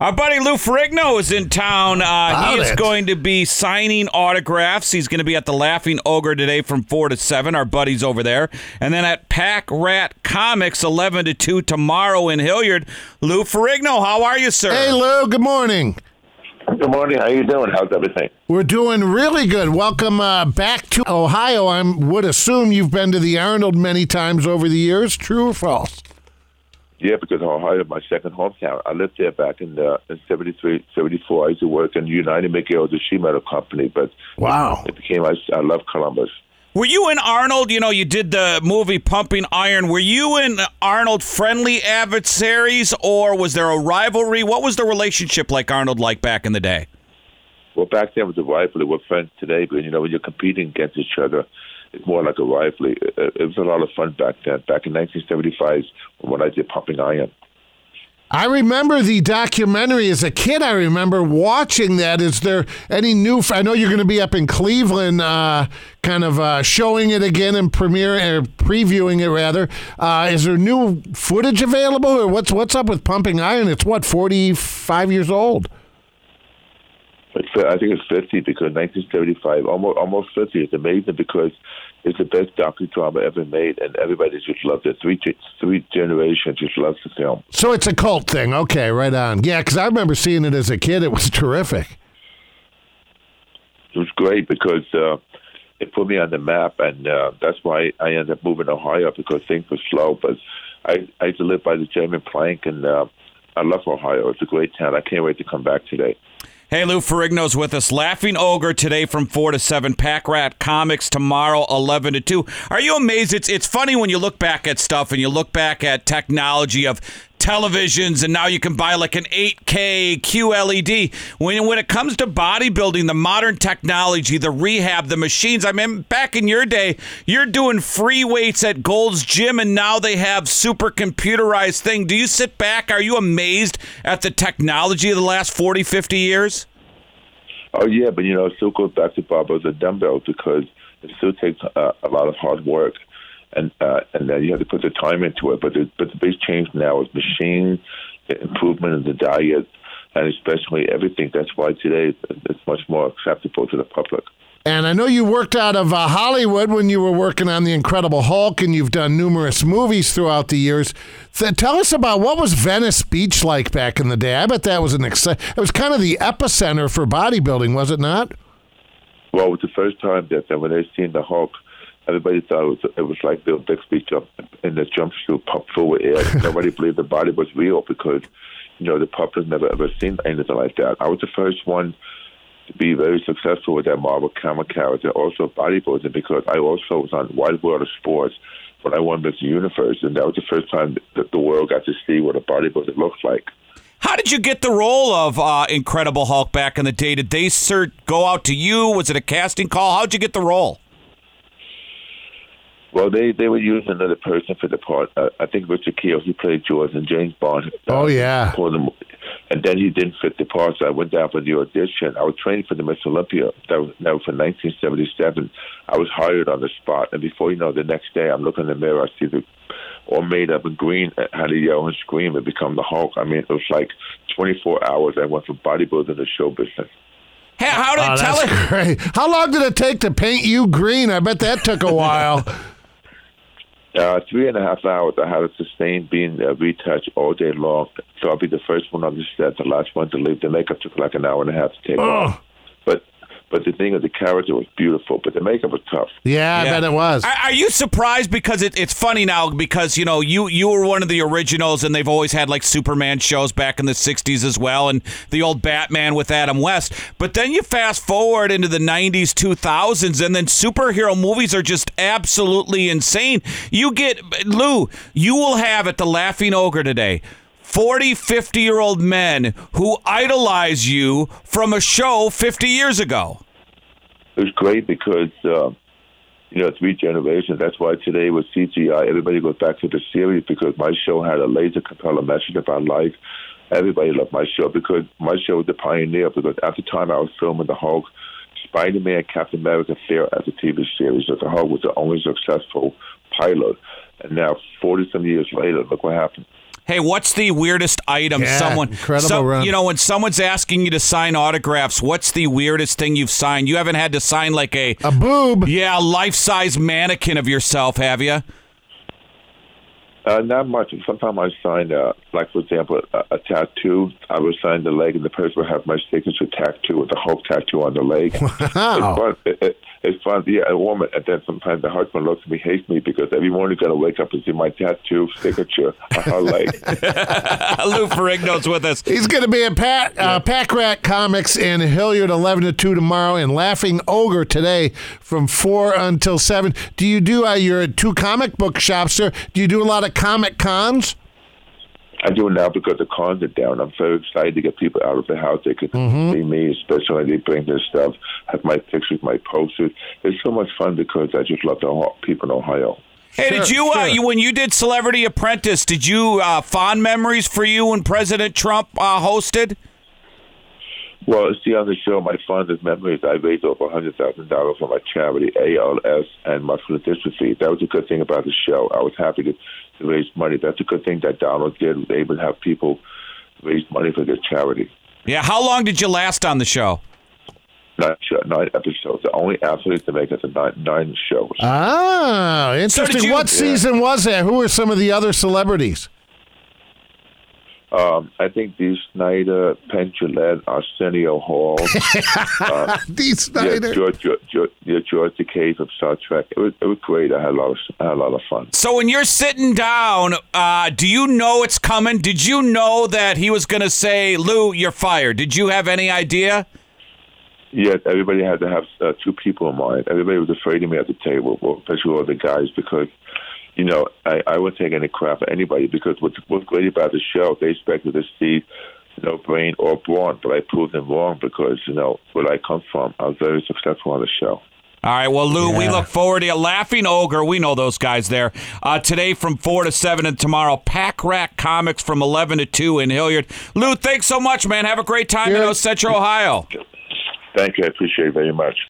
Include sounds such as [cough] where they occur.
Our buddy Lou Ferrigno is in town. Uh, he is it. going to be signing autographs. He's going to be at the Laughing Ogre today from 4 to 7. Our buddy's over there. And then at Pack Rat Comics, 11 to 2 tomorrow in Hilliard. Lou Ferrigno, how are you, sir? Hey, Lou. Good morning. Good morning. How are you doing? How's everything? We're doing really good. Welcome uh, back to Ohio. I would assume you've been to the Arnold many times over the years. True or false? Yeah, because Ohio is my second hometown. I lived there back in uh, in 73, 74. I used to work in United McGill, the sheet metal company, but Wow. it became I, I love Columbus. Were you in Arnold? You know, you did the movie Pumping Iron. Were you in Arnold friendly adversaries or was there a rivalry? What was the relationship like Arnold like back in the day? Well, back then it was a rivalry. We're friends today, but you know when you're competing against each other, it's more like a rivalry. It, was a lot of fun back then. Back in 1975, when I did Pumping Iron. I remember the documentary as a kid. I remember watching that. Is there any new? I know you're going to be up in Cleveland, uh, kind of uh, showing it again and premiere or previewing it rather. Uh, is there new footage available, or what's what's up with Pumping Iron? It's what 45 years old. It's, I think it's 50 because 1975, almost almost 50. It's amazing because it's the best docudrama ever made, and everybody just loves it. Three three generations just loves the film. So it's a cult thing. Okay, right on. Yeah, because I remember seeing it as a kid. It was [laughs] terrific. It was great because uh, it put me on the map, and uh, that's why I ended up moving to Ohio because things were slow. But I I used to live by the German plank, and uh, I love Ohio. It's a great town. I can't wait to come back today. Hey, Lou Ferrigno's with us. Laughing Ogre today from 4 to 7. Pack Rat Comics tomorrow, 11 to 2. Are you amazed? It's, it's funny when you look back at stuff and you look back at technology of televisions and now you can buy like an 8K QLED. When, when it comes to bodybuilding, the modern technology, the rehab, the machines, I mean, back in your day, you're doing free weights at Gold's Gym and now they have super computerized thing. Do you sit back? Are you amazed at the technology of the last 40, 50 years? Oh yeah, but you know, it still goes back to barbells and dumbbells because it still takes uh, a lot of hard work, and uh, and then you have to put the time into it. But the, but the big change now is machine improvement in the diet, and especially everything. That's why today it's, much more acceptable to the public. And I know you worked out of uh, Hollywood when you were working on The Incredible Hulk, and you've done numerous movies throughout the years. Th- tell us about what was Venice Beach like back in the day. I bet that was an exci- it was kind of the epicenter for bodybuilding, was it not? Well, it was the first time that, that when they seen the Hulk, everybody thought it was it was like Bill Bixby jump in the jumpsuit full with air. [laughs] Nobody believed the body was real because you know the public never ever seen anything like that. I was the first one to be very successful with that Marvel camera character, also bodybuilding because I also was on Wide World of Sports when I won Mr. Universe, and that was the first time that the world got to see what a bodybuilder looks like. How did you get the role of uh, Incredible Hulk back in the day? Did they sir, go out to you? Was it a casting call? How'd you get the role? Well, they they were using another person for the part. Uh, I think Richard Kiel, he played George, and James Bond. uh, Oh, yeah. pulled him, and then he didn't fit the part, so I went down for the audition. I was training for the Miss Olympia. That was, that was for 1977. I was hired on the spot, and before you know, the next day I'm looking in the mirror, I see the all made up in green, uh, had to yell and scream and become the Hulk. I mean, it was like 24 hours. I went from bodybuilding to show business. Hey, how did Oh, tell it? [laughs] great. How long did it take to paint you green? I bet that took a while. [laughs] Uh, three and a half hours. I had to sustained being uh, retouched all day long. So I'll be the first one on the set, the last one to leave. The makeup took like an hour and a half to take off. But but the thing is, the character was beautiful, but the makeup was tough. Yeah, I bet it was. Are, are you surprised because it, it's funny now because you know you you were one of the originals and they've always had like Superman shows back in the '60s as well and the old Batman with Adam West. But then you fast forward into the '90s, 2000s, and then superhero movies are just absolutely insane. You get Lou, you will have at the Laughing Ogre today. 40, 50 year old men who idolize you from a show 50 years ago. It was great because uh, you know three generations. That's why today with CGI, everybody goes back to the series because my show had a laser compelling message about life. Everybody loved my show because my show was the pioneer. Because at the time I was filming the Hulk, Spider Man, Captain America failed as a TV series. So the Hulk was the only successful pilot. And now, forty some years later, look what happened. Hey, what's the weirdest item Yeah, someone incredible some- run. you know when someone's asking you to sign autographs, what's the weirdest thing you've signed? You haven't had to sign like a A boob. yeah, life-size mannequin of yourself, have you? Uh, not much. Sometimes I sign, uh, like for example, a, a tattoo. I would sign the leg, and the person would have my signature tattoo with the Hulk tattoo on the leg. It's fun. It, it, it's fun. Yeah, a woman, and then sometimes the husband looks at me, hates me because every morning he's going to wake up and see my tattoo signature on her leg. [laughs] [laughs] Lou Ferrigno's with us. He's going to be at Pat, uh, Pack Rat Comics in Hilliard, 11 to 2 tomorrow, and Laughing Ogre today from 4 until 7. Do you do, uh, you're at two comic book shops, sir. Do you do a lot of comic cons? I do it now because the cons are down. I'm so excited to get people out of the house. They could see me, especially when they bring their stuff, have my pictures, my posters. It's so much fun because I just love the Ohio- people in Ohio. Hey, did Sure, you, uh, you when you did Celebrity Apprentice? Did you uh, fond memories for you when President Trump uh, hosted? Well, see on the show, my fondest memories, I raised over $100,000 for my charity, ALS and muscular dystrophy. That was a good thing about the show. I was happy to, to raise money. That's a good thing that Donald did, was able to have people raise money for their charity. Yeah. How long did you last on the show? Nine, show, nine episodes. The only athlete to make it to nine, nine shows. Ah, interesting. you- what Yeah. season was that? Who were some of the other celebrities? Um, I think Dee Snider, Penn Jillette, Arsenio Hall, [laughs] Dee yeah, Snider. George, George, George, yeah, George Takei of Star Trek. It was, it was great. I had a lot of, I had a lot of fun. So when you're sitting down, uh, do you know it's coming? Did you know that he was going to say, "Lou, you're fired"? Did you have any idea? Yes, everybody had to have uh, two people in mind. Everybody was afraid of me at the table, especially all the guys, because you know I, I wouldn't take any crap from anybody. Because what's, what's great about the show, they expected to see you know brain or brawn, but I proved them wrong because you know where I come from, I was very successful on the show. All right, well, Lou, we look forward to you. Laughing Ogre, we know those guys there. Uh, today from 4 to 7 and tomorrow, Pack Rat Comics from 11 to 2 in Hilliard. Lou, thanks so much, man. Have a great time in Yeah. North Central Ohio. Thank you. I appreciate it very much.